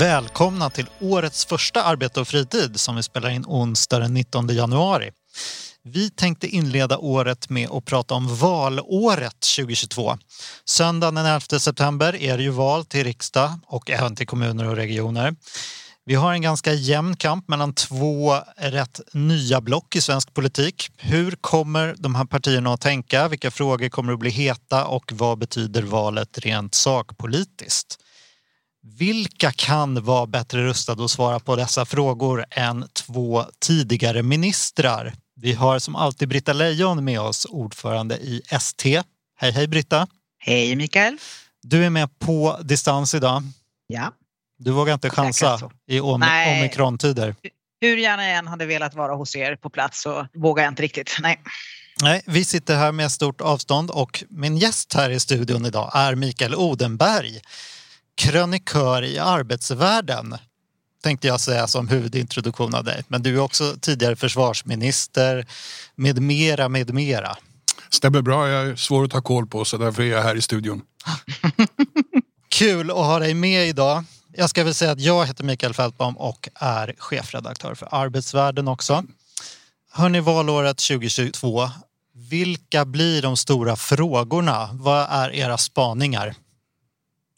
Välkomna till årets första Arbete och fritid som vi spelar in onsdag den 19 januari. Vi tänkte inleda året med att prata om valåret 2022. Söndagen den 11 september är det ju val till riksdag och även till kommuner och regioner. Vi har en ganska jämn kamp mellan två rätt nya block i svensk politik. Hur kommer de här partierna att tänka? Vilka frågor kommer att bli heta och vad betyder valet rent sakpolitiskt? Vilka kan vara bättre rustade att svara på dessa frågor än två tidigare ministrar? Vi har som alltid Britta Lejon med oss, ordförande i ST. Hej hej Britta! Hej Mikael! Du är med på distans idag. Ja. Du vågar inte chansa i om Nej. omikrontider? Hur gärna jag än hade velat vara hos er på plats så vågar jag inte riktigt. Nej. Nej, vi sitter här med stort avstånd och min gäst här i studion idag är Mikael Odenberg, krönikör i Arbetsvärlden tänkte jag säga som huvudintroduktion av dig. Men du är också tidigare försvarsminister med mera, med mera. Stämmer bra, jag är svår att ta koll på så därför är jag här i studion. Kul att ha dig med idag. Jag ska väl säga att jag heter Mikael Fältbaum och är chefredaktör för Arbetsvärlden också. Hörni, valåret 2022. Vilka blir de stora frågorna? Vad är era spaningar?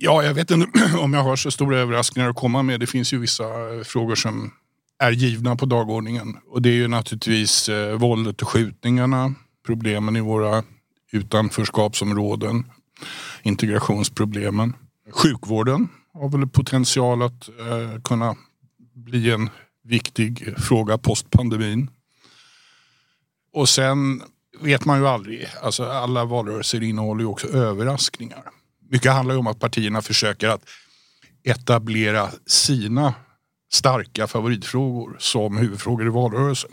Ja, jag vet inte om jag har så stora överraskningar att komma med. Det finns ju vissa eh, frågor som är givna på dagordningen. Och det är ju naturligtvis eh, våldet och skjutningarna, problemen i våra utanförskapsområden, integrationsproblemen. Sjukvården har väl potential att eh, kunna bli en viktig fråga postpandemin. Och sen vet man ju aldrig, alltså alla valrörelser innehåller ju också överraskningar. Mycket handlar ju om att partierna försöker att etablera sina starka favoritfrågor som huvudfrågor i valrörelsen.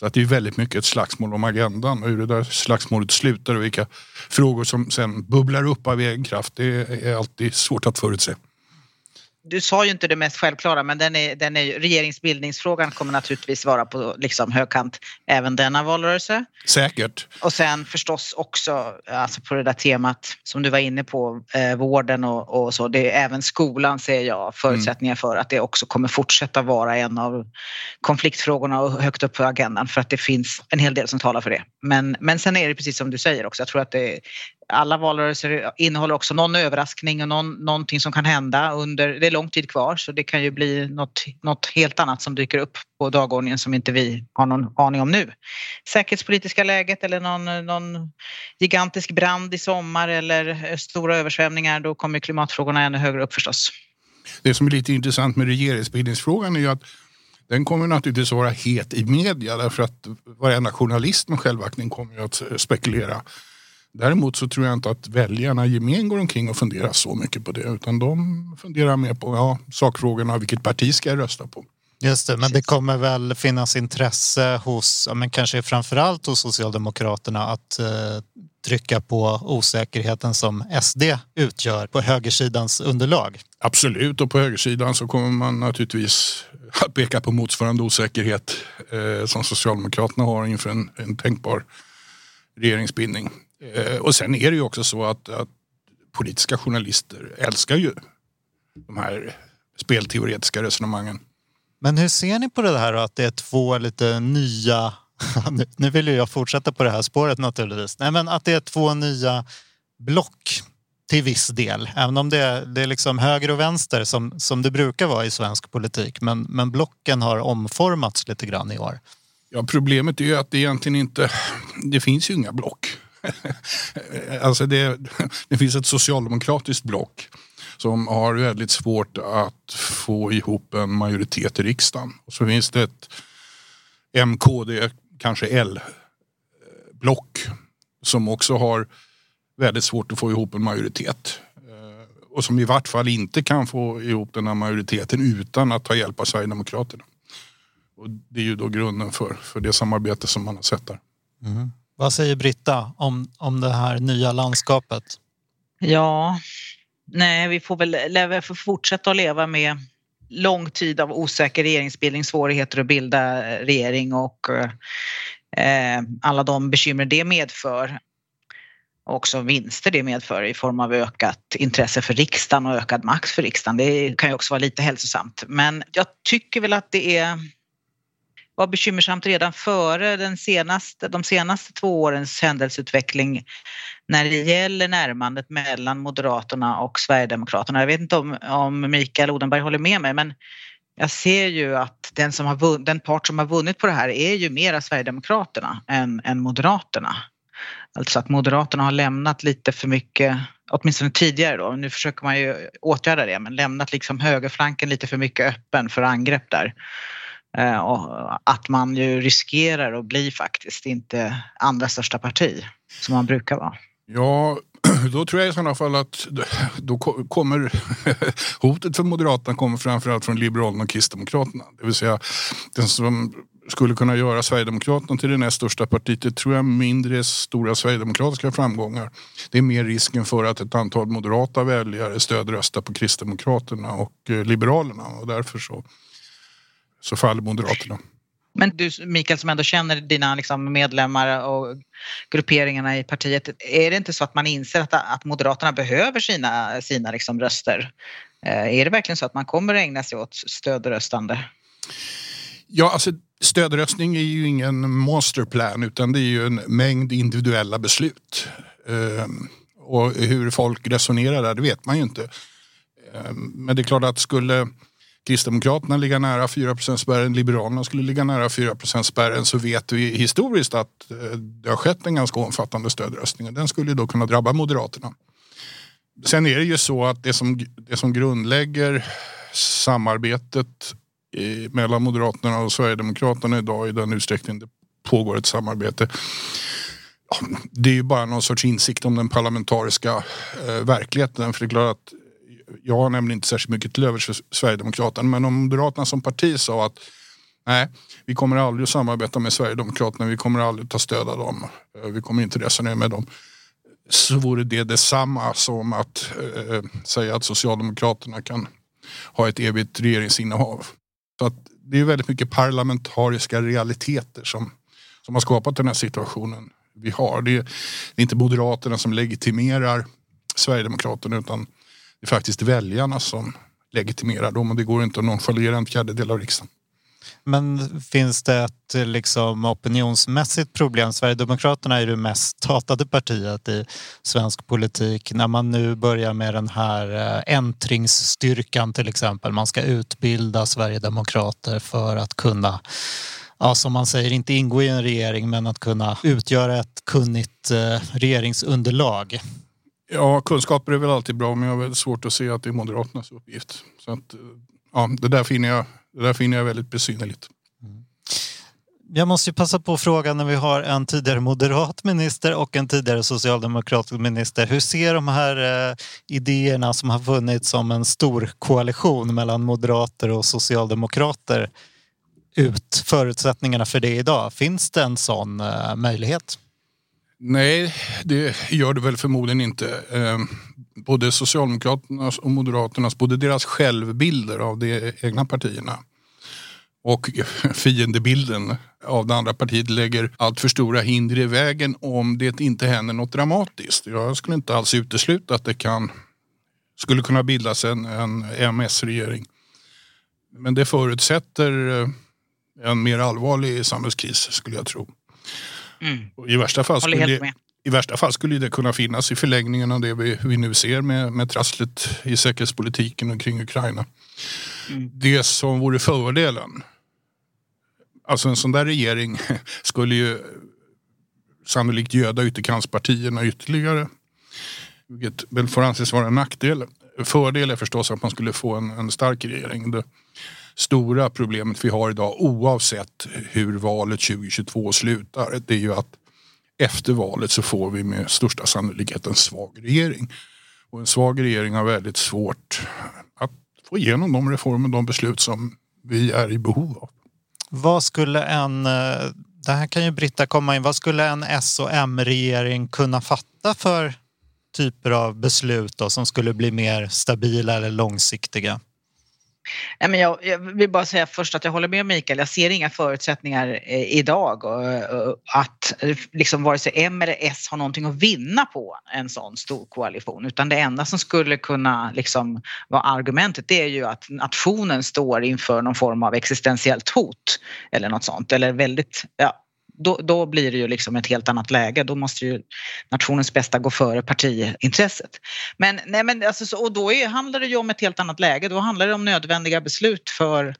Så att det är väldigt mycket ett slagsmål om agendan och hur det där slagsmålet slutar och vilka frågor som sen bubblar upp av egen kraft. Det är alltid svårt att förutse. Du sa ju inte det mest självklara men den är, den är, regeringsbildningsfrågan kommer naturligtvis vara på liksom högkant även denna valrörelse. Säkert. Och sen förstås också alltså på det där temat som du var inne på, eh, vården och, och, så. Det är även skolan ser jag förutsättningar för att det också kommer fortsätta vara en av konfliktfrågorna och högt upp på agendan för att det finns en hel del som talar för det. Men, men sen är det precis som du säger också, jag tror att det alla valrörelser innehåller också någon överraskning och någon, någonting som kan hända under, det är lång tid kvar så det kan ju bli något, något helt annat som dyker upp på dagordningen som inte vi har någon aning om nu. Säkerhetspolitiska läget eller någon, någon gigantisk brand i sommar eller stora översvämningar, då kommer klimatfrågorna ännu högre upp förstås. Det som är lite intressant med regeringsbildningsfrågan är ju att den kommer naturligtvis vara het i media därför att varenda journalist med självaktning kommer ju att spekulera. Däremot så tror jag inte att väljarna i gemen går omkring och funderar så mycket på det utan de funderar mer på ja, sakfrågorna, vilket parti ska jag rösta på. Just det, men det kommer väl finnas intresse hos, men kanske framförallt hos Socialdemokraterna att eh, trycka på osäkerheten som SD utgör på högersidans underlag. Absolut, och på högersidan så kommer man naturligtvis att peka på motsvarande osäkerhet eh, som Socialdemokraterna har inför en, en tänkbar regeringsbildning. Eh, och sen är det ju också så att, att politiska journalister älskar ju de här spelteoretiska resonemangen. Men hur ser ni på det här att det är två lite nya nu vill ju jag fortsätta på det här spåret naturligtvis. Nej, men att det är två nya block till viss del. Även om det är, det är liksom höger och vänster som, som det brukar vara i svensk politik. Men, men blocken har omformats lite grann i år. Ja, problemet är ju att det egentligen inte... Det finns ju inga block. alltså det, det finns ett socialdemokratiskt block som har väldigt svårt att få ihop en majoritet i riksdagen. Och så finns det ett MKD, kanske L-block som också har väldigt svårt att få ihop en majoritet. Eh, och som i vart fall inte kan få ihop den här majoriteten utan att ta hjälp av Sverigedemokraterna. Och det är ju då grunden för, för det samarbete som man har sett där. Mm. Vad säger Britta om, om det här nya landskapet? Ja, nej, vi får väl leva, får fortsätta att leva med lång tid av osäker regeringsbildning, svårigheter att bilda eh, regering och eh, eh, alla de bekymmer det medför. Och också vinster det medför i form av ökat intresse för riksdagen och ökad makt för riksdagen. Det kan ju också vara lite hälsosamt. Men jag tycker väl att det är var bekymmersamt redan före den senaste, de senaste två årens händelseutveckling när det gäller närmandet mellan Moderaterna och Sverigedemokraterna. Jag vet inte om, om Mikael Odenberg håller med mig men jag ser ju att den, som har vunnit, den part som har vunnit på det här är ju mera Sverigedemokraterna än, än Moderaterna. Alltså att Moderaterna har lämnat lite för mycket, åtminstone tidigare då, nu försöker man ju åtgärda det, men lämnat liksom högerflanken lite för mycket öppen för angrepp där. Eh, och att man ju riskerar att bli faktiskt inte andra största parti som man brukar vara. Ja, då tror jag i sådana fall att då kommer hotet för Moderaterna kommer framförallt från Liberalerna och Kristdemokraterna. Det vill säga den som skulle kunna göra Sverigedemokraterna till det näst största partiet. Det tror jag mindre stora sverigedemokratiska framgångar. Det är mer risken för att ett antal moderata väljare stödröstar på Kristdemokraterna och eh, Liberalerna och därför så så faller Moderaterna. Men du Mikael som ändå känner dina liksom, medlemmar och grupperingarna i partiet. Är det inte så att man inser att, att Moderaterna behöver sina, sina liksom, röster? Eh, är det verkligen så att man kommer att ägna sig åt stödröstande? Ja, alltså stödröstning är ju ingen masterplan utan det är ju en mängd individuella beslut. Ehm, och hur folk resonerar där, det vet man ju inte. Ehm, men det är klart att skulle Kristdemokraterna ligga nära 4 spärren, Liberalerna skulle ligga nära 4 spärren så vet vi historiskt att eh, det har skett en ganska omfattande stödröstning. och Den skulle då kunna drabba Moderaterna. Sen är det ju så att det som, det som grundlägger samarbetet i, mellan Moderaterna och Sverigedemokraterna idag i den utsträckning det pågår ett samarbete det är ju bara någon sorts insikt om den parlamentariska eh, verkligheten. För det är klart att jag har nämligen inte särskilt mycket till övers för Sverigedemokraterna men om Moderaterna som parti sa att nej, vi kommer aldrig att samarbeta med Sverigedemokraterna, vi kommer aldrig att ta stöd av dem, eh, vi kommer inte resonera med dem. Så vore det detsamma som att eh, eh, säga att Socialdemokraterna kan ha ett evigt regeringsinnehav. Så att det är väldigt mycket parlamentariska realiteter som, som har skapat den här situationen vi har. Det är, det är inte Moderaterna som legitimerar Sverigedemokraterna utan det är faktiskt väljarna som legitimerar dem och det går inte att nonchalera en fjärdedel av riksdagen. Men finns det ett liksom, opinionsmässigt problem? Sverigedemokraterna är det mest hatade partiet i svensk politik. När man nu börjar med den här eh, äntringsstyrkan till exempel. Man ska utbilda Sverigedemokrater för att kunna ja, som man säger, inte ingå i en regering men att kunna utgöra ett kunnigt eh, regeringsunderlag. Ja, kunskaper är väl alltid bra men jag har väldigt svårt att se att det är Moderaternas uppgift. Så att, eh, ja, det, där finner jag, det där finner jag väldigt besynnerligt. Mm. Jag måste ju passa på att fråga när vi har en tidigare moderat minister och en tidigare socialdemokratisk minister. Hur ser de här eh, idéerna som har funnits som en stor koalition mellan moderater och socialdemokrater ut? Förutsättningarna för det idag? Finns det en sån eh, möjlighet? Nej, det gör det väl förmodligen inte. Ehm, både Socialdemokraternas och Moderaternas, både deras självbilder av de egna partierna och fiendebilden av det andra partiet lägger allt för stora hinder i vägen om det inte händer något dramatiskt. Jag skulle inte alls utesluta att det kan, skulle kunna bildas en, en MS-regering. Men det förutsätter eh, en mer allvarlig samhällskris skulle jag tro. Mm. I, värsta fall skulle det, I värsta fall skulle det kunna finnas i förlängningen av det vi, vi nu ser med, med trasslet i säkerhetspolitiken och kring Ukraina. Mm. Det som vore fördelen, alltså en sån där regering skulle ju sannolikt göda ytterkantspartierna ytterligare. Vilket väl får anses vara en nackdel. Fördel är förstås att man skulle få en, en stark regering. Det stora problemet vi har idag oavsett hur valet 2022 slutar det är ju att efter valet så får vi med största sannolikhet en svag regering. Och en svag regering har väldigt svårt att få igenom de reformer, och de beslut som vi är i behov av. Vad skulle en, eh, det här kan ju Britta komma in, vad skulle en S och M-regering kunna fatta för typer av beslut då, som skulle bli mer stabila eller långsiktiga? Nej, men jag, jag, vill bara säga först att jag håller med Mikael. Jag ser inga förutsättningar eh, idag och, och, att liksom vare sig M eller S har någonting att vinna på en sån stor koalition. Utan det enda som skulle kunna liksom vara argumentet det är ju att nationen står inför någon form av existentiellt hot eller något sånt. Eller väldigt, ja, då, då blir det ju liksom ett helt annat läge. Då måste ju nationens bästa gå före partiintresset. Men, nej men alltså, och då är, handlar det ju om ett helt annat läge. Då handlar det om nödvändiga beslut för,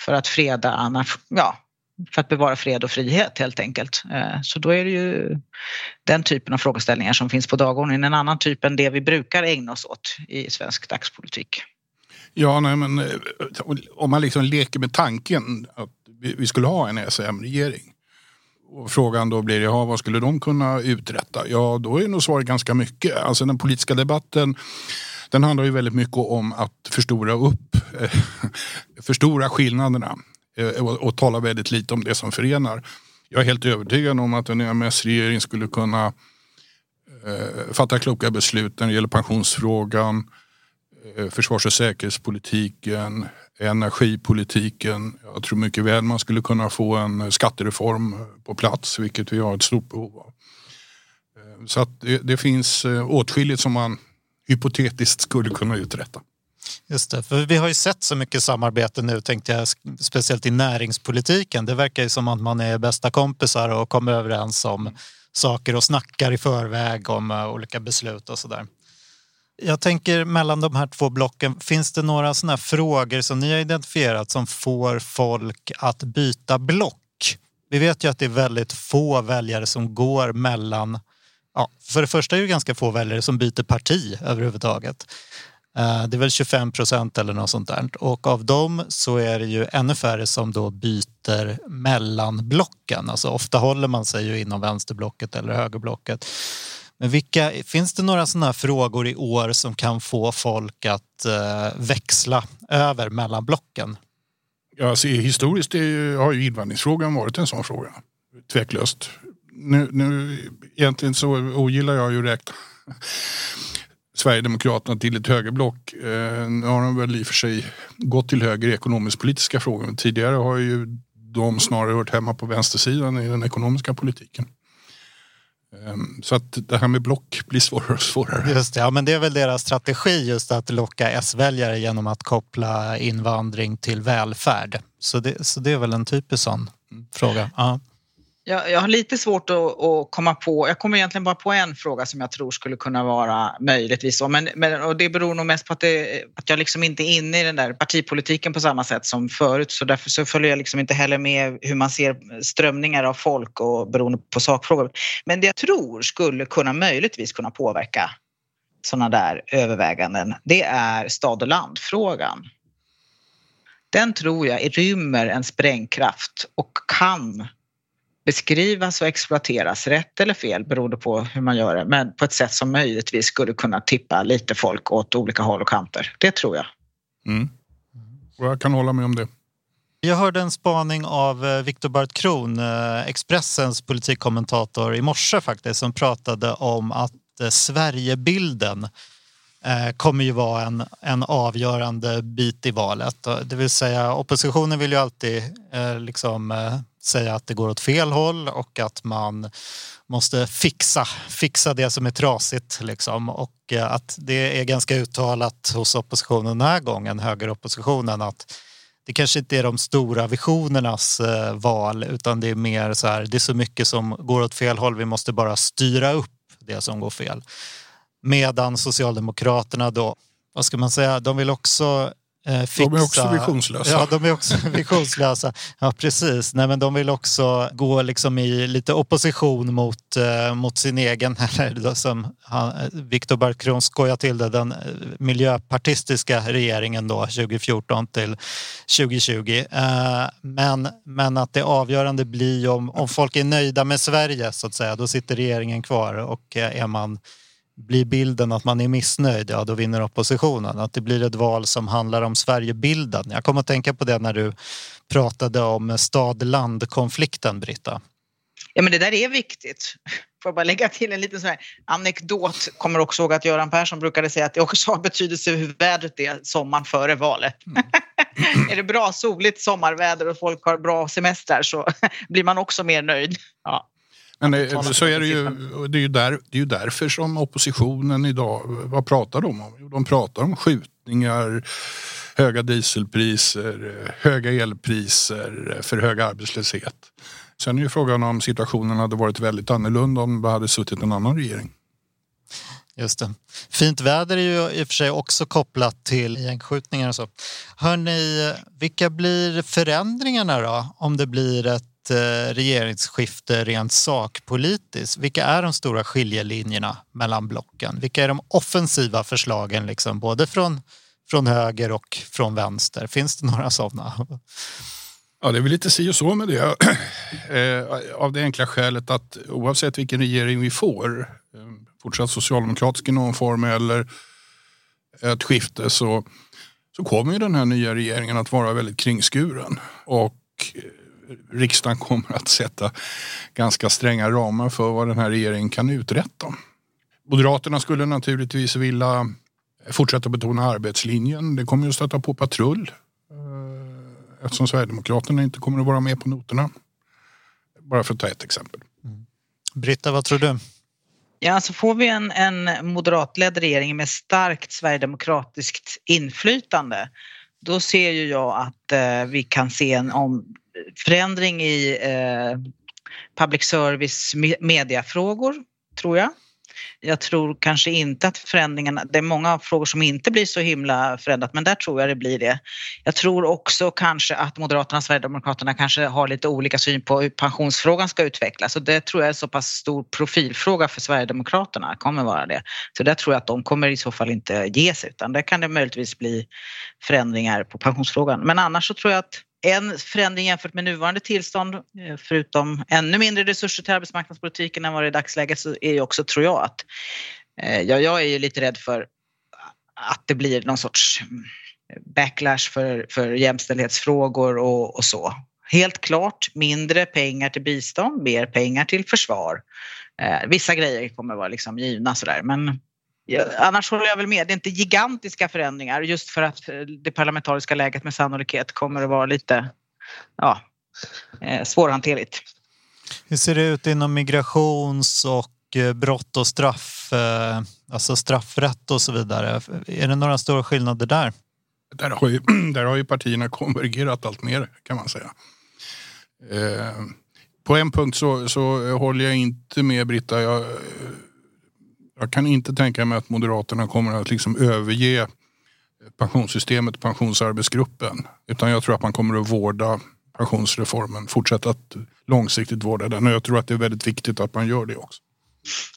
för att freda, ja, för att bevara fred och frihet helt enkelt. Eh, så då är det ju den typen av frågeställningar som finns på dagordningen. En annan typ än det vi brukar ägna oss åt i svensk dagspolitik. Ja, nej, men eh, om man liksom leker med tanken att vi skulle ha en SM-regering och frågan då blir, ja, vad skulle de kunna uträtta? Ja, då är nog svaret ganska mycket. Alltså den politiska debatten den handlar ju väldigt mycket om att förstora upp, eh, förstora skillnaderna eh, och, och tala väldigt lite om det som förenar. Jag är helt övertygad om att en EMS-regering skulle kunna eh, fatta kloka beslut när det gäller pensionsfrågan, eh, försvars och säkerhetspolitiken, energipolitiken. Jag tror mycket väl man skulle kunna få en skattereform på plats, vilket vi har ett stort behov av. Eh, så att det, det finns eh, åtskilligt som man hypotetiskt skulle kunna uträtta. Just det, för vi har ju sett så mycket samarbete nu tänkte jag, speciellt i näringspolitiken. Det verkar ju som att man är bästa kompisar och kommer överens om saker och snackar i förväg om eh, olika beslut och sådär. Jag tänker mellan de här två blocken, finns det några sådana frågor som ni har identifierat som får folk att byta block? Vi vet ju att det är väldigt få väljare som går mellan... Ja, för det första är det ganska få väljare som byter parti överhuvudtaget. Eh, det är väl 25 procent eller något sånt där. Och av dem så är det ju ännu färre som då byter mellan blocken. Alltså ofta håller man sig ju inom vänsterblocket eller högerblocket. Men vilka, finns det några sådana frågor i år som kan få folk att eh, växla över mellan blocken? Ja, alltså, historiskt är, har ju invandringsfrågan varit en sån fråga. Tveklöst. Nu, nu, egentligen så ogillar jag ju räkna Sverigedemokraterna till ett högerblock. Eh, nu har de väl i och för sig gått till höger i ekonomisk-politiska frågor. Men tidigare har ju de snarare hört hemma på vänstersidan i den ekonomiska politiken. Ehm, så att det här med block blir svårare och svårare. Just det, ja, men det är väl deras strategi just att locka S-väljare genom att koppla invandring till välfärd. Så det, så det är väl en typisk sån mm. fråga. Ja. Jag, jag har lite svårt att, att, komma på, jag kommer egentligen bara på en fråga som jag tror skulle kunna vara möjligtvis så. Men, men, och det beror nog mest på att, det, att jag liksom inte är inne i den där partipolitiken på samma sätt som förut. Så därför så följer jag liksom inte heller med hur man ser strömningar av folk och beroende på sakfrågor. Men det jag tror skulle kunna möjligtvis kunna påverka sådana där överväganden, det är stad och landfrågan. Den tror jag rymmer en sprängkraft och kan beskrivas och exploateras, rätt eller fel beroende på hur man gör det, men på ett sätt som möjligtvis skulle kunna tippa lite folk åt olika håll och kanter. Det tror jag. Mm. Och jag kan hålla med om det. Jag hörde en spaning av eh, Viktor Bart Kron, eh, Expressens politikkommentator i morse faktiskt, som pratade om att eh, Sverigebilden Eh, kommer ju vara en, en avgörande bit i valet. Det vill säga oppositionen vill ju alltid eh, liksom eh, säga att det går åt fel håll och att man måste fixa, fixa det som är trasigt. Liksom. Och eh, att det är ganska uttalat hos oppositionen den här gången, högeroppositionen, att det kanske inte är de stora visionernas eh, val utan det är mer så här, det är så mycket som går åt fel håll, vi måste bara styra upp det som går fel. Medan Socialdemokraterna då, vad ska man säga, de vill också fixa... Eh, de är också visionslösa. Ja, de är också visionslösa. Ja, precis. Nej, men de vill också gå liksom i lite opposition mot, eh, mot sin egen, eller som Viktor Barkron skojar till det, den eh, miljöpartistiska regeringen då 2014 till 2020. Men, men att det avgörande blir om, om folk är nöjda med Sverige så att säga, då sitter regeringen kvar och är man blir bilden att man är missnöjd, ja då vinner oppositionen. Att det blir ett val som handlar om Sverigebilden. Jag kommer att tänka på det när du pratade om stad-land-konflikten, Britta. Ja, men det där är viktigt. Får jag bara lägga till en liten sån här anekdot. Kommer också ihåg att Göran Persson brukade säga att det också har betydelse hur vädret är sommaren före valet. Mm. är det bra soligt sommarväder och folk har bra semestrar så blir man också mer nöjd. Ja. Men eh, så är det ju, det är ju, där, det är ju därför som oppositionen idag, vad pratar de om? Jo, de pratar om skjutningar, höga dieselpriser, höga elpriser, för hög arbetslöshet. Sen är ju frågan om situationen hade varit väldigt annorlunda om det hade suttit en annan regering. Just det. Fint väder är ju i och för sig också kopplat till gängskjutningar och så. Hörni, vilka blir förändringarna då om det blir ett ett eh, regeringsskifte rent sakpolitiskt? Vilka är de stora skiljelinjerna mellan blocken? Vilka är de offensiva förslagen liksom, både från, från höger och från vänster? Finns det några sådana? Ja, det är väl lite si och så med det. Eh, av det enkla skälet att oavsett vilken regering vi får, eh, fortsatt socialdemokratisk i någon form eller ett skifte så, så kommer ju den här nya regeringen att vara väldigt kringskuren. Och riksdagen kommer att sätta ganska stränga ramar för vad den här regeringen kan uträtta. Moderaterna skulle naturligtvis vilja fortsätta betona arbetslinjen. Det kommer ju att stöta på patrull eftersom Sverigedemokraterna inte kommer att vara med på noterna. Bara för att ta ett exempel. Mm. Britta, vad tror du? Ja, alltså får vi en, en moderatledd regering med starkt sverigedemokratiskt inflytande då ser ju jag att eh, vi kan se en om, förändring i eh, public service mediafrågor, tror jag. Jag tror kanske inte att förändringarna, det är många frågor som inte blir så himla förändrat men där tror jag det blir det. Jag tror också kanske att Moderaterna och Sverigedemokraterna kanske har lite olika syn på hur pensionsfrågan ska utvecklas och det tror jag är så pass stor profilfråga för Sverigedemokraterna, kommer vara det. Så där tror jag att de kommer i så fall inte ge sig utan där kan det möjligtvis bli förändringar på pensionsfrågan. Men annars så tror jag att en förändring jämfört med nuvarande tillstånd, eh, förutom ännu mindre resurser till arbetsmarknadspolitiken än vad det är i dagsläget, så är ju också, tror jag, att eh, ja, jag är ju lite rädd för att det blir någon sorts mm, backlash för, för jämställdhetsfrågor och, och så. Helt klart mindre pengar till bistånd, mer pengar till försvar. Eh, vissa grejer kommer vara liksom givna sådär men Ja, annars håller jag väl med. Det är inte gigantiska förändringar just för att eh, det parlamentariska läget med sannolikhet kommer att vara lite ja, eh, svårhanterligt. Hur ser det ut inom migrations och eh, brott och straff, alltså straffrätt och så vidare? Är det några stora skillnader där? Där har ju, där har ju partierna konvergerat allt mer kan man säga. På en punkt så, så håller jag inte med Britta. Jag, jag kan inte tänka mig att Moderaterna kommer att liksom överge pensionssystemet, pensionsarbetsgruppen. Utan jag tror att man kommer att vårda pensionsreformen, fortsätta att långsiktigt vårda den. Och jag tror att det är väldigt viktigt att man gör det också.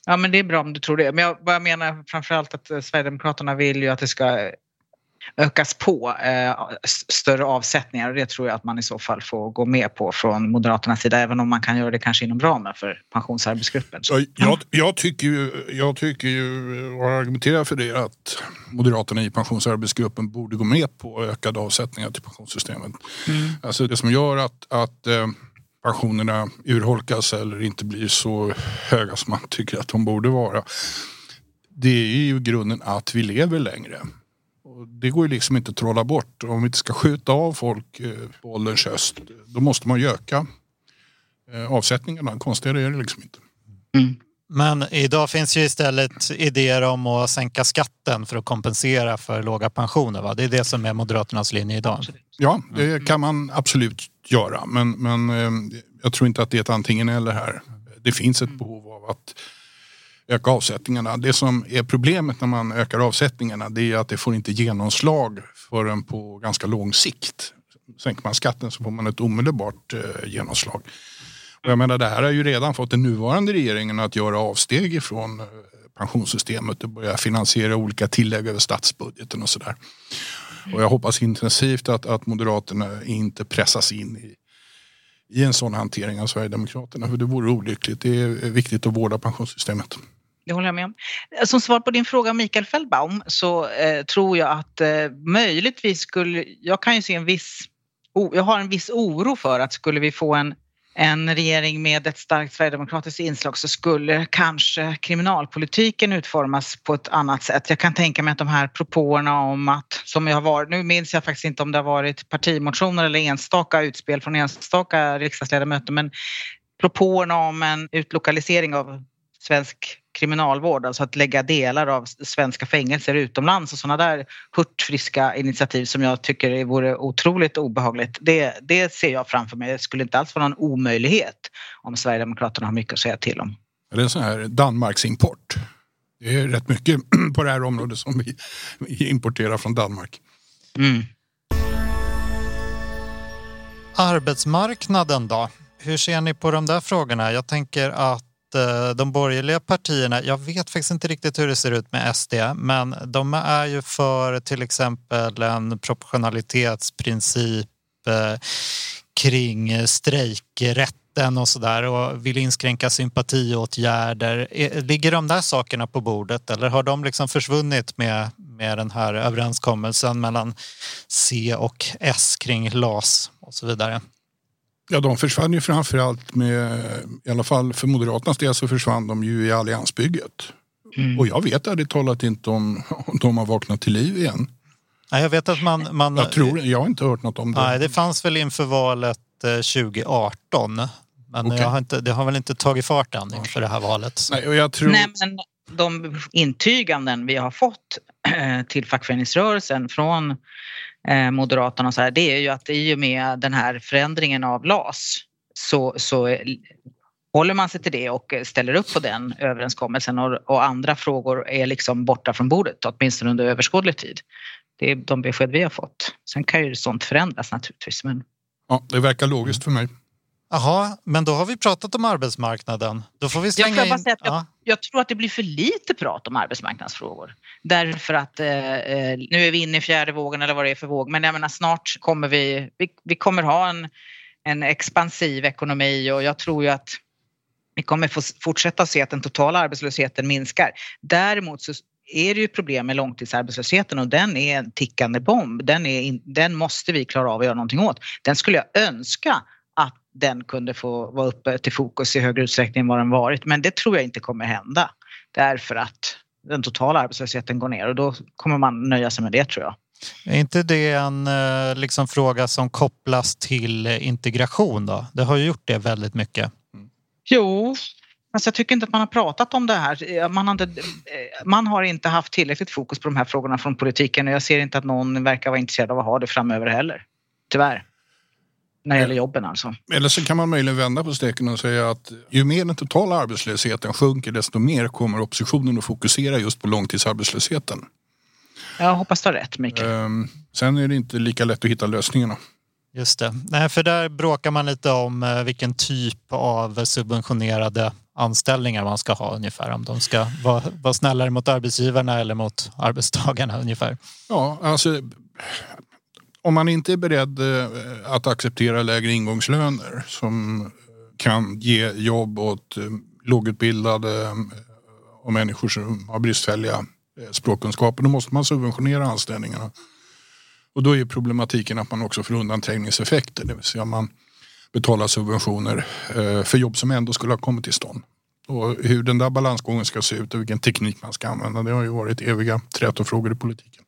Ja men det är bra om du tror det. Men jag bara menar framförallt att eh, Sverigedemokraterna vill ju att det ska ökas på eh, större avsättningar och det tror jag att man i så fall får gå med på från Moderaternas sida även om man kan göra det kanske inom ramen för pensionsarbetsgruppen. Så, jag, jag, tycker ju, jag tycker ju och argumenterar för det att Moderaterna i pensionsarbetsgruppen borde gå med på ökade avsättningar till pensionssystemet. Mm. Alltså det som gör att, att eh, pensionerna urholkas eller inte blir så höga som man tycker att de borde vara. Det är ju grunden att vi lever längre det går ju liksom inte att trolla bort. Om vi inte ska skjuta av folk eh, på ålderns höst, då måste man ju öka eh, avsättningarna. Konstigare är det liksom inte. Mm. Men idag finns ju istället idéer om att sänka skatten för att kompensera för låga pensioner. Va? Det är det som är Moderaternas linje idag. Ja, det kan man absolut göra. Men, men eh, jag tror inte att det är ett antingen eller här. Det finns ett behov av att öka avsättningarna. Det som är problemet när man ökar avsättningarna det är att det får inte genomslag förrän på ganska lång sikt. Sänker man skatten så får man ett omedelbart eh, genomslag. Och jag menar, det här har ju redan fått den nuvarande regeringen att göra avsteg ifrån eh, pensionssystemet och börja finansiera olika tillägg över statsbudgeten och sådär. Och jag hoppas intensivt att, att Moderaterna inte pressas in i, i en sån hantering av Sverigedemokraterna. För det vore olyckligt. Det är viktigt att vårda pensionssystemet det håller jag med om. Som svar på din fråga Mikael Feldbaum så eh, tror jag att eh, möjligtvis skulle, jag kan ju se en viss, oh, jag har en viss oro för att skulle vi få en en regering med ett starkt sverigedemokratiskt inslag så skulle kanske kriminalpolitiken utformas på ett annat sätt. Jag kan tänka mig att de här propåerna om att, som jag har varit, nu minns jag faktiskt inte om det har varit partimotioner eller enstaka utspel från enstaka riksdagsledamöter, men propåerna om en utlokalisering av svensk kriminalvård, alltså att lägga delar av svenska fängelser utomlands och sådana där hurtfriska initiativ som jag tycker vore otroligt obehagligt. Det, det ser jag framför mig. Det skulle inte alls vara någon omöjlighet om Sverigedemokraterna har mycket att säga till om. Det är en sån här Danmarks import. Det är rätt mycket på det här området som vi importerar från Danmark. Mm. Arbetsmarknaden då? Hur ser ni på de där frågorna? Jag tänker att Eh, de borgerliga partierna, jag vet faktiskt inte riktigt hur det ser ut med SD, men de är ju för till exempel en proportionalitetsprincip eh, kring strejkrätten och sådär och vill inskränka sympatiåtgärder. Ligger de där sakerna på bordet eller har de liksom försvunnit med, med den här överenskommelsen mellan C och S kring LAS och så vidare? Ja, de försvann ju framförallt med, i alla fall för Moderaternas del så försvann de ju i alliansbygget. Mm. Och jag vet ärligt talat inte om, om de har vaknat till liv igen. Nej, jag vet att man... man jag, tror, jag har inte hört något om det. Nej, det fanns väl inför valet 2018. Eh, men okay. jag har inte, det har väl inte tagit fart än inför det här valet. Nej, och jag tror... Nej, men de intyganden vi har fått eh, till fackföreningsrörelsen från Eh, Moderaterna och så här, det är ju att i och med den här förändringen av LAS så, så håller man sig till det och ställer upp på den överenskommelsen och, och andra frågor är liksom borta från bordet, åtminstone under överskådlig tid. Det är de besked vi har fått. Sen kan ju sånt förändras naturligtvis. Men... Ja, det verkar logiskt för mig. Jaha, men då har vi pratat om arbetsmarknaden. Då får vi slänga jag, in... jag, ja. jag, tror att det blir för lite prat om arbetsmarknadsfrågor. Därför att eh, eh, nu är vi inne i fjärde vågen eller vad det är för våg. Men jag menar snart kommer vi, vi, vi kommer ha en, en expansiv ekonomi och jag tror ju att vi kommer få fortsätta se att den totala arbetslösheten minskar. Däremot så är det ju problem med långtidsarbetslösheten och den är en tickande bomb. Den, är, den måste vi klara av att göra någonting åt. Den skulle jag önska att den kunde få vara uppe till fokus i högre utsträckning än vad den varit. Men det tror jag inte kommer hända därför att den totala arbetslösheten går ner och då kommer man nöja sig med det tror jag. Är inte det en eh, liksom, fråga som kopplas till integration då? Det har ju gjort det väldigt mycket. Jo, Alltså jag tycker inte att man har pratat om det här. Man har, inte, man har inte haft tillräckligt fokus på de här frågorna från politiken och jag ser inte att någon verkar vara intresserad av att ha det framöver heller. Tyvärr när det gäller jobben alltså. Eller så kan man möjligen vända på steken och säga att ju mer den totala arbetslösheten sjunker desto mer kommer oppositionen att fokusera just på långtidsarbetslösheten. Jag hoppas du har rätt Mikael. Ehm, sen är det inte lika lätt att hitta lösningarna. Just det. Nej, för där bråkar man lite om eh, vilken typ av subventionerade anställningar man ska ha ungefär. Om de ska vara, vara snällare mot arbetsgivarna eller mot arbetstagarna ungefär. Ja, alltså om man inte är beredd eh, att acceptera lägre ingångslöner som eh, kan ge jobb åt eh, lågutbildade och människor som har bristfälliga språkkunskaper, då måste man subventionera anställningarna. Och då är problematiken att man också får undanträngningseffekter, det vill säga man betalar subventioner för jobb som ändå skulle ha kommit till stånd. Och hur den där balansgången ska se ut och vilken teknik man ska använda, det har ju varit eviga trätofrågor i politiken.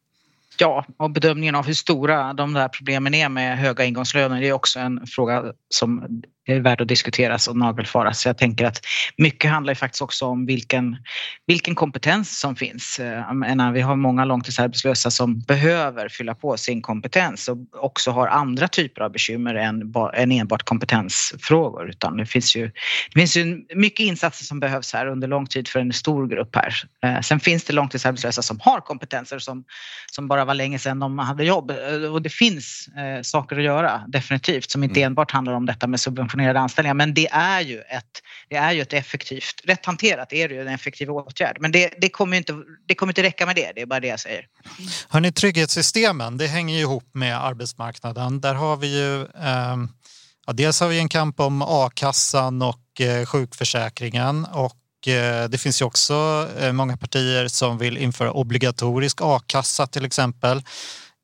Ja, och bedömningen av hur stora de där problemen är med höga ingångslöner det är också en fråga som är värd att diskuteras och nagelfaras. Jag tänker att mycket handlar ju faktiskt också om vilken, vilken kompetens som finns. Menar, vi har många långtidsarbetslösa som behöver fylla på sin kompetens och också har andra typer av bekymmer än, än enbart kompetensfrågor. Utan det finns ju, det finns ju mycket insatser som behövs här under lång tid för en stor grupp här. Eh, sen finns det långtidsarbetslösa som har kompetenser som, som bara var länge sedan de hade jobb eh, och det finns eh, saker att göra definitivt som inte mm. enbart handlar om detta med subventioner subventionerade anställningar. Men det är ju ett, det är ju ett effektivt, rätt hanterat är det ju en effektiv åtgärd. Men det, det, kommer inte, det kommer inte räcka med det, det är bara det jag säger. Hörrni, trygghetssystemen, det hänger ju ihop med arbetsmarknaden. Där har vi ju eh, ja, dels har vi en kamp om a-kassan och eh, sjukförsäkringen och eh, det finns ju också eh, många partier som vill införa obligatorisk a-kassa till exempel.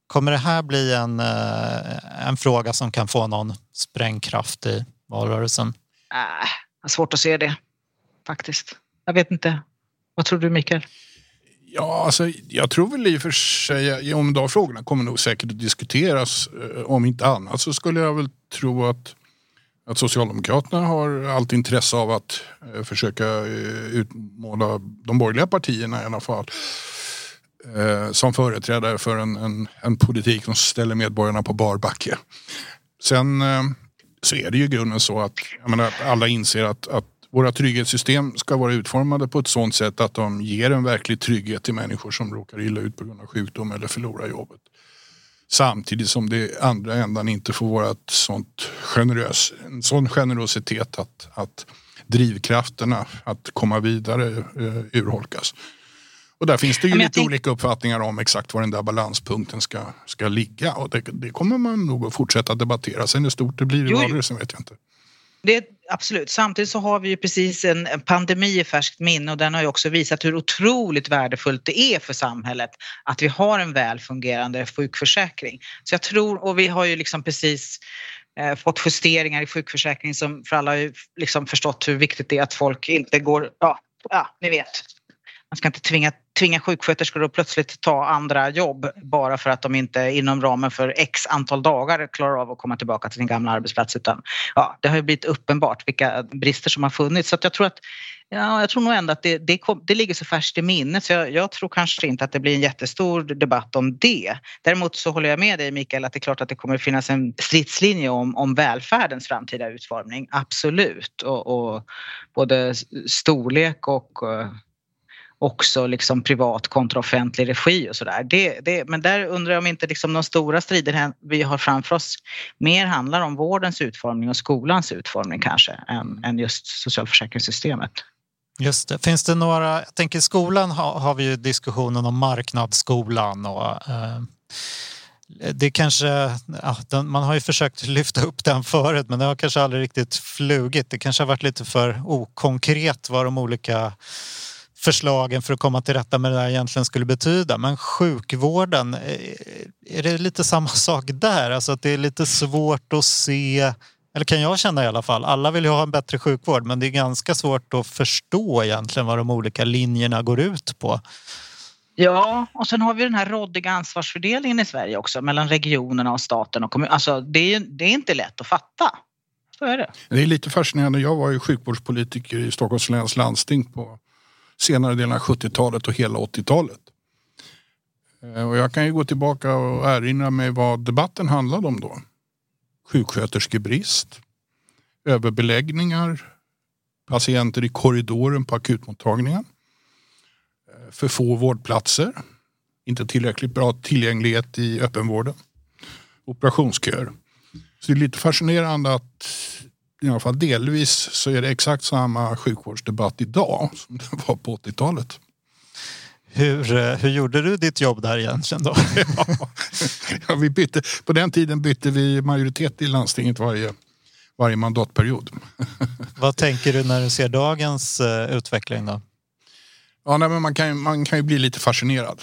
Kommer det här bli en, eh, en fråga som kan få någon sprängkraft i valrörelsen? Äh, har svårt att se det faktiskt. Jag vet inte. Vad tror du Mikael? Ja, alltså, jag tror väl i och för sig, om de frågorna kommer nog säkert att diskuteras. Eh, om inte annat så skulle jag väl tro att, att Socialdemokraterna har allt intresse av att eh, försöka eh, utmåla de borgerliga partierna i alla fall eh, som företrädare för en, en, en, politik som ställer medborgarna på bar backe. Sen eh, så är det ju i grunden så att menar, alla inser att, att våra trygghetssystem ska vara utformade på ett sådant sätt att de ger en verklig trygghet till människor som råkar illa ut på grund av sjukdom eller förlorar jobbet. Samtidigt som det andra ändan inte får vara ett sånt generös, en sån generositet att, att drivkrafterna att komma vidare eh, urholkas. Och där finns det ju lite tänk... olika uppfattningar om exakt var den där balanspunkten ska, ska ligga. Och det, det kommer man nog att fortsätta debattera. Sen hur stort det blir i valrörelsen vet jag inte. Det, absolut. Samtidigt så har vi ju precis en, en pandemi i färskt minne och den har ju också visat hur otroligt värdefullt det är för samhället att vi har en väl fungerande sjukförsäkring. Så jag tror, och vi har ju liksom precis eh, fått justeringar i sjukförsäkringen som för alla har ju liksom förstått hur viktigt det är att folk inte går, ja, ja ni vet, man ska inte tvinga, tvinga sjuksköterskor att plötsligt ta andra jobb bara för att de inte inom ramen för x antal dagar klarar av att komma tillbaka till sin gamla arbetsplats. Utan, ja, det har ju blivit uppenbart vilka brister som har funnits. Så jag tror att Ja, jag tror nog ändå att det, det, kom, det ligger så färskt i minnet så jag, jag, tror kanske inte att det blir en jättestor debatt om det. Däremot så håller jag med dig Mikael att det är klart att det kommer finnas en stridslinje om, om välfärdens framtida utformning, absolut. Och, och både storlek och eh, också liksom privat kontra offentlig regi och sådär. Det, det, men där undrar jag om inte liksom de stora strider vi har framför oss mer handlar om vårdens utformning och skolans utformning kanske än, än just socialförsäkringssystemet. Just det. Finns det några, jag tänker skolan har, har vi ju diskussionen om marknadsskolan och eh, det kanske, ja, den, man har ju försökt lyfta upp den förut men det har kanske aldrig riktigt flugit. Det kanske har varit lite för okonkret vad de olika förslagen för att komma till rätta med det här egentligen skulle betyda. Men sjukvården, eh, är det lite samma sak där? Alltså att det är lite svårt att se, eller kan jag känna i alla fall. Alla vill ju ha en bättre sjukvård men det är ganska svårt att förstå egentligen vad de olika linjerna går ut på. Ja, och sen har vi den här råddiga ansvarsfördelningen i Sverige också mellan regionerna och staten och kommunen. Alltså det är, det är inte lätt att fatta. Så är det. Det är lite fascinerande. Jag var ju sjukvårdspolitiker i Stockholms läns landsting på senare delen av 70-talet och hela 80-talet. Eh, och jag kan ju gå tillbaka och erinra mig vad debatten handlade om då. Sjuksköterskebrist, överbeläggningar, patienter i korridoren på akutmottagningen, eh, för få vårdplatser, inte tillräckligt bra tillgänglighet i öppenvården, operationsköer. Så det är lite fascinerande att i alla fall delvis så är det exakt samma sjukvårdsdebatt idag som det var på 80-talet. Hur, eh, hur gjorde du ditt jobb där egentligen då? ja, vi bytte, på den tiden bytte vi majoritet i landstinget varje, varje mandatperiod. Vad tänker du när du ser dagens uh, utveckling då? Ja, nej, men man, kan, man kan ju bli lite fascinerad.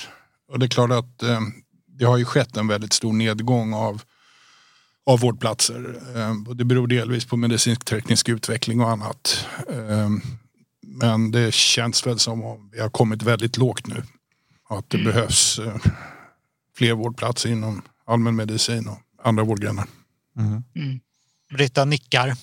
Och det är klart att eh, det har ju skett en väldigt stor nedgång av av vårdplatser. Ehm, det beror delvis på medicinsk teknisk utveckling och annat. Ehm, men det känns väl som om vi har kommit väldigt lågt nu. Att det mm. behövs eh, fler vårdplatser inom allmänmedicin och andra vårdgrenar. Mm. Mm. Britta nickar.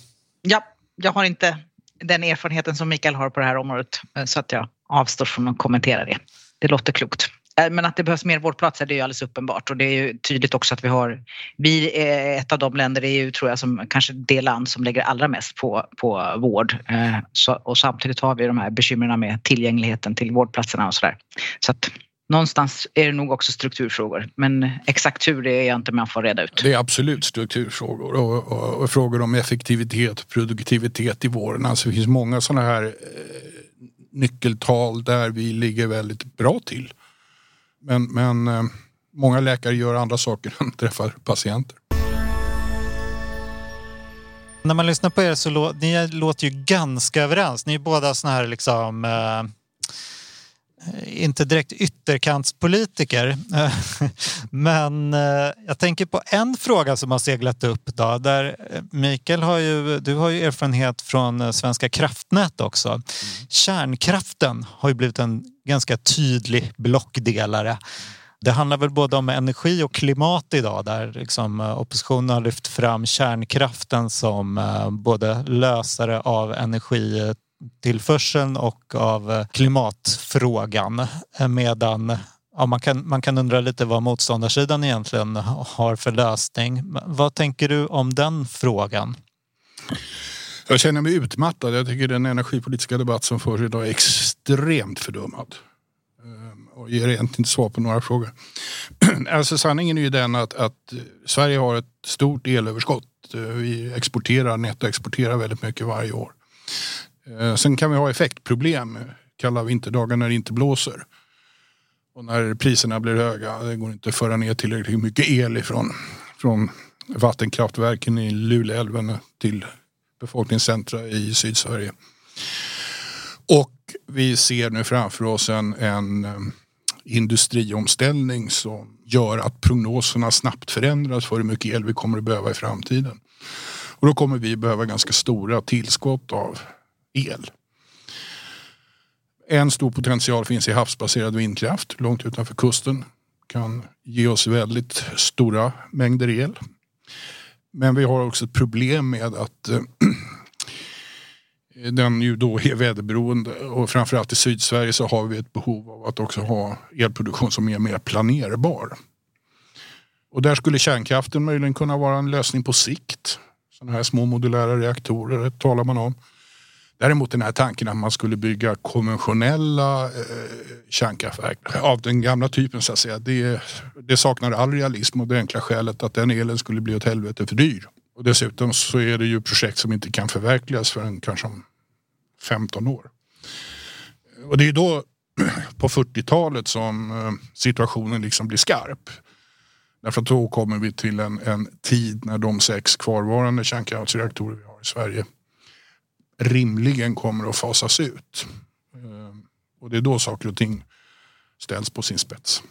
Ja, jag har inte den erfarenheten som Mikael har på det här området eh, så att jag avstår från att kommentera det. Det låter klokt. Eh, men att det behövs mer vårdplatser det är ju alldeles uppenbart och det är ju tydligt också att vi har, vi är ett av de länder i EU tror jag som kanske det land som lägger allra mest på, på vård. Eh, så, och samtidigt har vi de här bekymren med tillgängligheten till vårdplatserna och sådär. Så att någonstans är det nog också strukturfrågor men exakt hur det är jag inte med att reda ut. Det är absolut strukturfrågor och, och, och frågor om effektivitet och produktivitet i vården. Alltså det finns många sådana här eh, nyckeltal där vi ligger väldigt bra till. Men, men eh, många läkare gör andra saker än träffar patienter. När man lyssnar på er så lå, ni låter ju ganska överens. Ni är båda såna här liksom eh, inte direkt ytterkantspolitiker. Men eh, jag tänker på en fråga som har seglat upp då, där eh, Mikael har ju, du har ju erfarenhet från eh, Svenska kraftnät också. Mm. Kärnkraften har ju blivit en ganska tydlig blockdelare. Det handlar väl både om energi och klimat idag där liksom oppositionen har lyft fram kärnkraften som både lösare av energi tillförseln och av eh, klimatfrågan. Eh, medan ja, man, kan, man kan undra lite vad motståndarsidan egentligen har för lösning. Vad tänker du om den frågan? Jag känner mig utmattad. Jag tycker den energipolitiska debatt som förs idag är extremt fördummad. Ehm, och ger egentligen inte svar på några frågor. Alltså sanningen är ju den att, att Sverige har ett stort elöverskott. Eh, vi exporterar, nettoexporterar väldigt mycket varje år. Eh, sen kan vi ha effektproblem kalla vinterdagar när det inte blåser. Och när priserna blir höga, det går inte att föra ner tillräckligt mycket el ifrån från vattenkraftverken i Luleälven till befolkningscentra i Sydsverige. Och vi ser nu framför oss en, en eh, industriomställning som gör att prognoserna snabbt förändras för hur mycket el vi kommer att behöva i framtiden. Och då kommer vi behöva ganska stora tillskott av el. En stor potential finns i havsbaserad vindkraft långt utanför kusten. Kan ge oss väldigt stora mängder el. Men vi har också ett problem med att eh, den ju då är väderberoende och framförallt i Sydsverige så har vi ett behov av att också ha elproduktion som är mer planerbar. Och där skulle kärnkraften möjligen kunna vara en lösning på sikt. Sådana här små modulära reaktorer talar man om. Däremot den här tanken att man skulle bygga konventionella eh, kärnkraftverk av den gamla typen så att säga. Det, det saknar all realism och det enkla skälet att den elen skulle bli åt helvete för dyr. Och dessutom så är det ju projekt som inte kan förverkligas förrän kanske om 15 år. Och det är då på 40-talet som eh, situationen liksom blir skarp. Därför att då kommer vi till en, en tid när de sex kvarvarande kärnkraftsreaktorer vi har i Sverige rimligen kommer att fasas ut. Eh, och det är då saker och ting ställs på sin spets.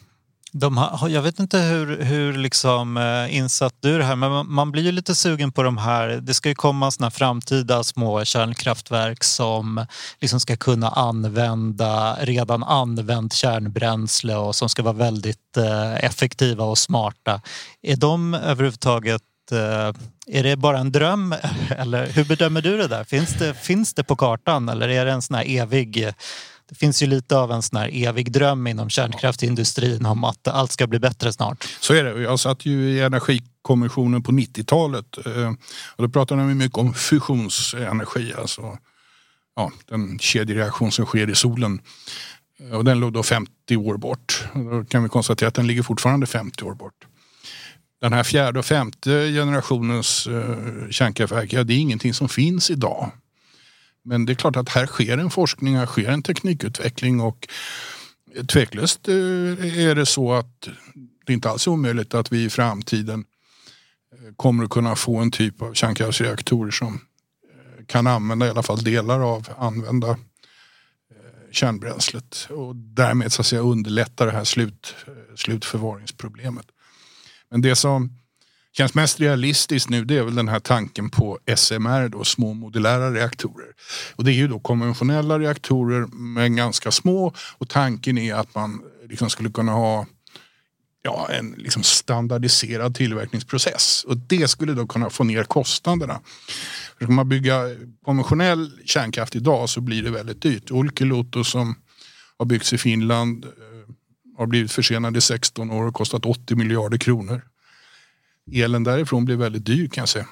De har, jag vet inte hur, hur liksom, eh, insatt du är det här men man blir ju lite sugen på de här. Det ska ju komma såna framtida små kärnkraftverk som liksom ska kunna använda redan använt kärnbränsle och som ska vara väldigt eh, effektiva och smarta. Är de överhuvudtaget Eh, är det bara en dröm eller hur bedömer du det där? Finns det, finns det på kartan eller är det en sån här evig det finns ju lite av en sån här evig dröm inom kärnkraftsindustrin om att allt ska bli bättre snart. Så är det. Jag satt ju i Energikommissionen på 90-talet eh, och då pratade vi mycket om fusionsenergi, alltså ja, den kedjereaktion som sker i solen. Och den låg då 50 år bort. Då kan vi konstatera att den ligger fortfarande 50 år bort den här fjärde och femte generationens eh, kärnkraftverk, ja, det är ingenting som finns idag. Men det är klart att här sker en forskning, här sker en teknikutveckling och tveklöst eh, är det så att det inte alls är omöjligt att vi i framtiden eh, kommer att kunna få en typ av kärnkraftsreaktorer som eh, kan använda i alla fall delar av använda kärnbränslet och därmed så att säga underlätta det här slut, slutförvaringsproblemet. Men det som känns mest realistiskt nu det är väl den här tanken på SMR, då, små modulära reaktorer. Och det är ju då konventionella reaktorer men ganska små och tanken är att man liksom skulle kunna ha ja, en liksom standardiserad tillverkningsprocess. Och det skulle då kunna få ner kostnaderna. För ska man bygga konventionell kärnkraft idag så blir det väldigt dyrt. Olkiluoto som har byggts i Finland eh, har blivit försenad i 16 år och kostat 80 miljarder kronor. Elen därifrån blir väldigt dyr kan jag säga.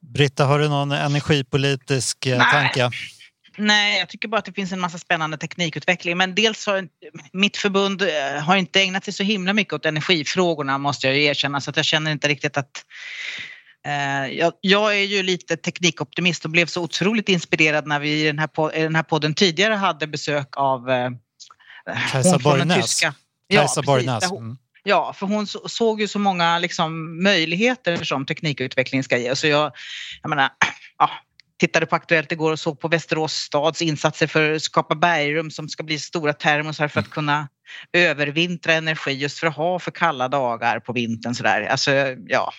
Britta, har du någon energipolitisk eh, Nej. tanke? Nej, jag tycker bara att det finns en massa spännande teknikutveckling. Men dels har mitt förbund eh, har inte ägnat sig så himla mycket åt energifrågorna måste jag erkänna. Så att jag känner inte riktigt att eh, jag, jag, är ju lite teknikoptimist och blev så otroligt inspirerad när vi i den här, i den här podden tidigare hade besök av Kajsa Borgnäs. Ja, Borgnäs. Mm. Ja, för hon såg ju så många liksom, möjligheter som teknikutveckling ska ge. Så jag, jag menar, ja, tittade på Aktuellt igår och såg på Västerås stads insatser för att skapa bergrum som ska bli stora termosar för att kunna övervintra energi just för att ha för kalla dagar på vintern. Sådär. Alltså, ja,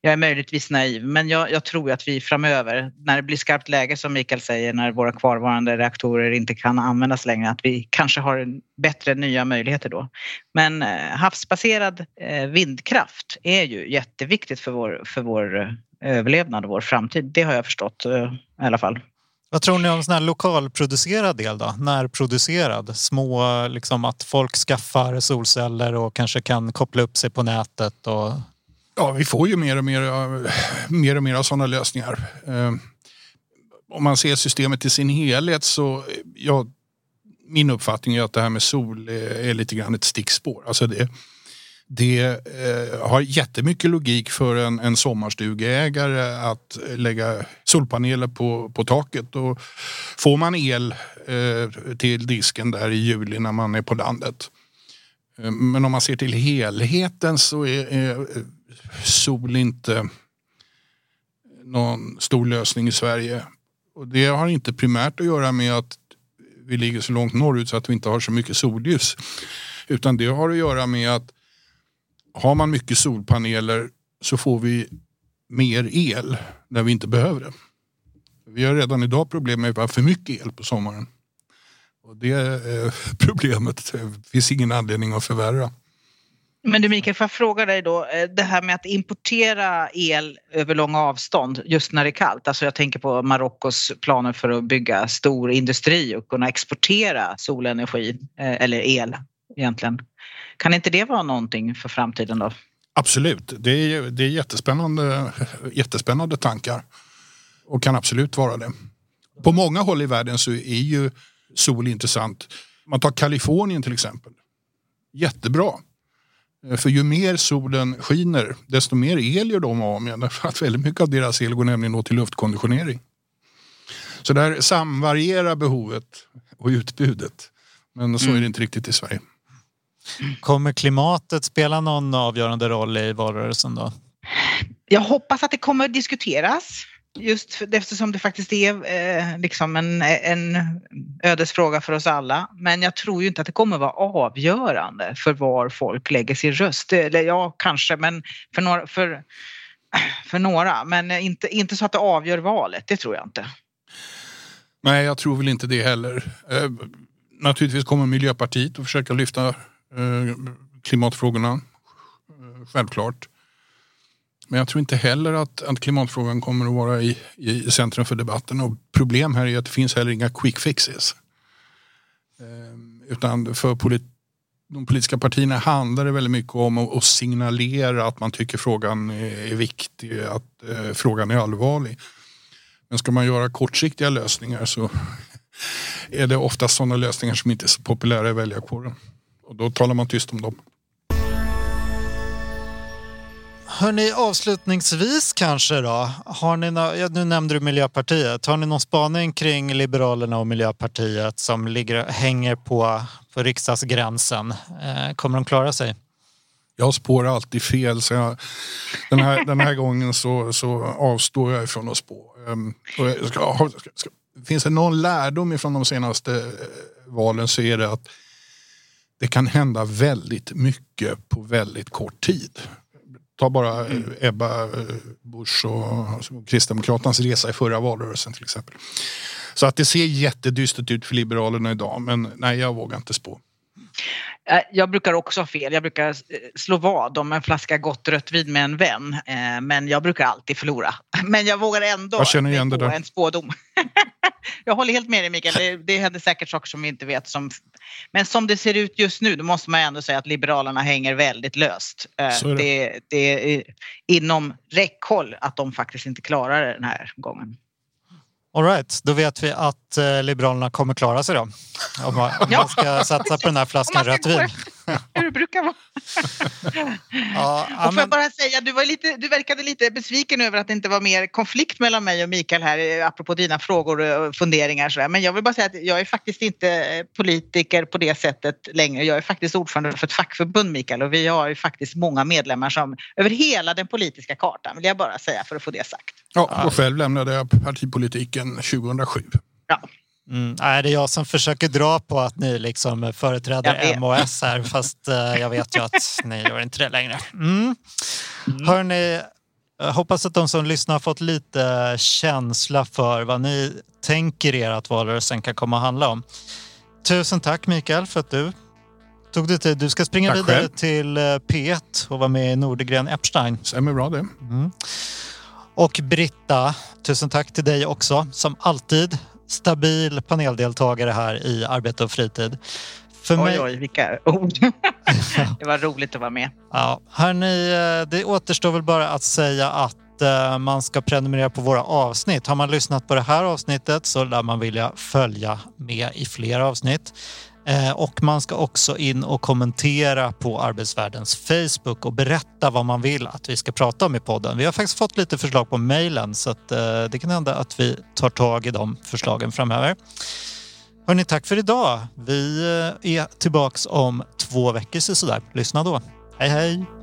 jag är möjligtvis naiv, men jag, jag, tror att vi framöver, när det blir skarpt läge som Mikael säger, när våra kvarvarande reaktorer inte kan användas längre, att vi kanske har bättre nya möjligheter då. Men eh, havsbaserad eh, vindkraft är ju jätteviktigt för vår, för vår eh, överlevnad och vår framtid. Det har jag förstått i alla fall. Vad tror ni om sån här lokalproducerad del då? Närproducerad? Små, liksom att folk skaffar solceller och kanske kan koppla upp sig på nätet och Ja, vi får ju mer och mer, eh, mer, och mer av sådana lösningar. Eh, om man ser systemet i sin helhet så, eh, ja, min uppfattning är att det här med sol eh, är lite grann ett stickspår. Alltså det, det eh, har jättemycket logik för en, en sommarstugeägare att lägga solpaneler på, på taket. Och får man el eh, till disken där i juli när man är på landet. Eh, men om man ser till helheten så är, är sol inte någon stor lösning i Sverige. Och det har inte primärt att göra med att vi ligger så långt norrut så att vi inte har så mycket solljus. Utan det har att göra med att har man mycket solpaneler så får vi mer el när vi inte behöver det. Vi har redan idag problem med att vi har för mycket el på sommaren. Och det eh, problemet finns ingen anledning att förvärra. Men du Mikael, får jag fråga dig då, eh, det här med att importera el över långa avstånd just när det är kallt. Alltså jag tänker på Marockos planer för att bygga stor industri och kunna exportera solenergi eh, eller el egentligen. Kan inte det vara någonting för framtiden då? Absolut, det är, det är jättespännande, jättespännande tankar och kan absolut vara det. På många håll i världen så är ju sol intressant. Man tar Kalifornien till exempel. Jättebra för ju mer solen skiner, desto mer el gör de av med. Därför att väldigt mycket av deras el går nämligen till luftkonditionering. Så där samvarierar behovet och utbudet. Men så är det mm. inte riktigt i Sverige. Kommer klimatet spela någon avgörande roll i valrörelsen då? Jag hoppas att det kommer att diskuteras. Just eftersom det faktiskt är eh, liksom en, en ödesfråga för oss alla. Men jag tror ju inte att det kommer vara avgörande för var folk lägger sin röst. Eller ja, kanske, men för några, för, för några. Men inte, inte så att det avgör valet, det tror jag inte. Nej, jag tror väl inte det heller. Eh, naturligtvis kommer Miljöpartiet att försöka lyfta eh, klimatfrågorna. Eh, självklart. Men jag tror inte heller att, att klimatfrågan kommer att vara i, i centrum för debatten. Och problem här är att det finns heller inga quick fixes. Ehm, utan för polit, de politiska partierna handlar det väldigt mycket om att, att signalera att man tycker frågan är, är viktig, att eh, frågan är allvarlig. Men ska man göra kortsiktiga lösningar så är det ofta sådana lösningar som inte är så populära i väljarkåren. Och då talar man tyst om dem. Hörni, avslutningsvis kanske då. Har ni no nu nämnde du Miljöpartiet. Har ni någon spaning kring Liberalerna och Miljöpartiet som ligger, hänger på, på riksdagsgränsen? Eh, kommer de klara sig? Jag spår alltid fel så jag, den, här, den här gången så, så avstår jag ifrån att spå. Um, och ska, ska, finns det någon lärdom ifrån de senaste eh, valen så är det att det kan hända väldigt mycket på väldigt kort tid. Ta bara eh, mm. Ebba eh, Busch och Kristdemokraternas resa i förra valrörelsen till exempel. Så att det ser jättedystert ut för Liberalerna idag men nej jag vågar inte spå. Eh, jag brukar också ha fel. Jag brukar slå vad om en flaska gott rött vin med en vän. Men jag brukar alltid förlora. Men jag vågar ändå jag känner igen det där. en spådom. jag håller helt med dig Mikael. Det, det händer säkert saker som vi inte vet. Som, men som det ser ut just nu, då måste man ändå säga att Liberalerna hänger väldigt löst. Eh, det. Det, det är inom räckhåll att de faktiskt inte klarar det den här gången. Alright, då vet vi att Liberalerna kommer klara sig då. Om man, om man ska satsa på den här flaskan rött vin. Hur det brukar vara. Ja, Och får men, jag bara säga, du, var lite, du verkade lite besviken över att det inte var mer konflikt mellan mig och Mikael här, eh, apropå dina frågor och funderingar. Så. Men jag vill bara säga att jag är faktiskt inte eh, politiker på det sättet längre. Jag är faktiskt ordförande för ett fackförbund, Mikael, och vi har ju faktiskt många medlemmar som över hela den politiska kartan, vill jag bara säga för att få det sagt. Ja, och själv lämnade jag partipolitiken 2007. Ja. Mm, nej, det är jag som försöker dra på att ni liksom företräder. MOS här fast eh, jag vet ju att ni gör inte det längre. Mm. Hörni, jag hoppas att de som lyssnar har fått lite känsla för vad ni tänker er att valrörelsen kan komma att handla om. Tusen tack Mikael för att du tog dig tid. Du ska springa Tack vidare själv. till eh, P1 och vara med i Nordegren Epstein. Stämmer bra det. Och Britta, tusen tack till dig också. Som alltid stabil paneldeltagare här i Arbete och fritid. För mig, Oj, oj, vilka ord. det var roligt att vara med. Ja, hörni, eh, det återstår väl bara att säga att eh, man ska prenumerera på våra avsnitt. Har man lyssnat på det här avsnittet så lär man vilja följa med i fler avsnitt. Eh, och man ska också in och kommentera på Arbetsvärldens Facebook och berätta vad man vill att vi ska prata om i podden. Vi har faktiskt fått lite förslag på mejlen så att eh, det kan hända att vi tar tag i de förslagen framöver. Hörni, tack för idag. Vi eh, är tillbaks om två veckor sådär. Lyssna då. Hej hej!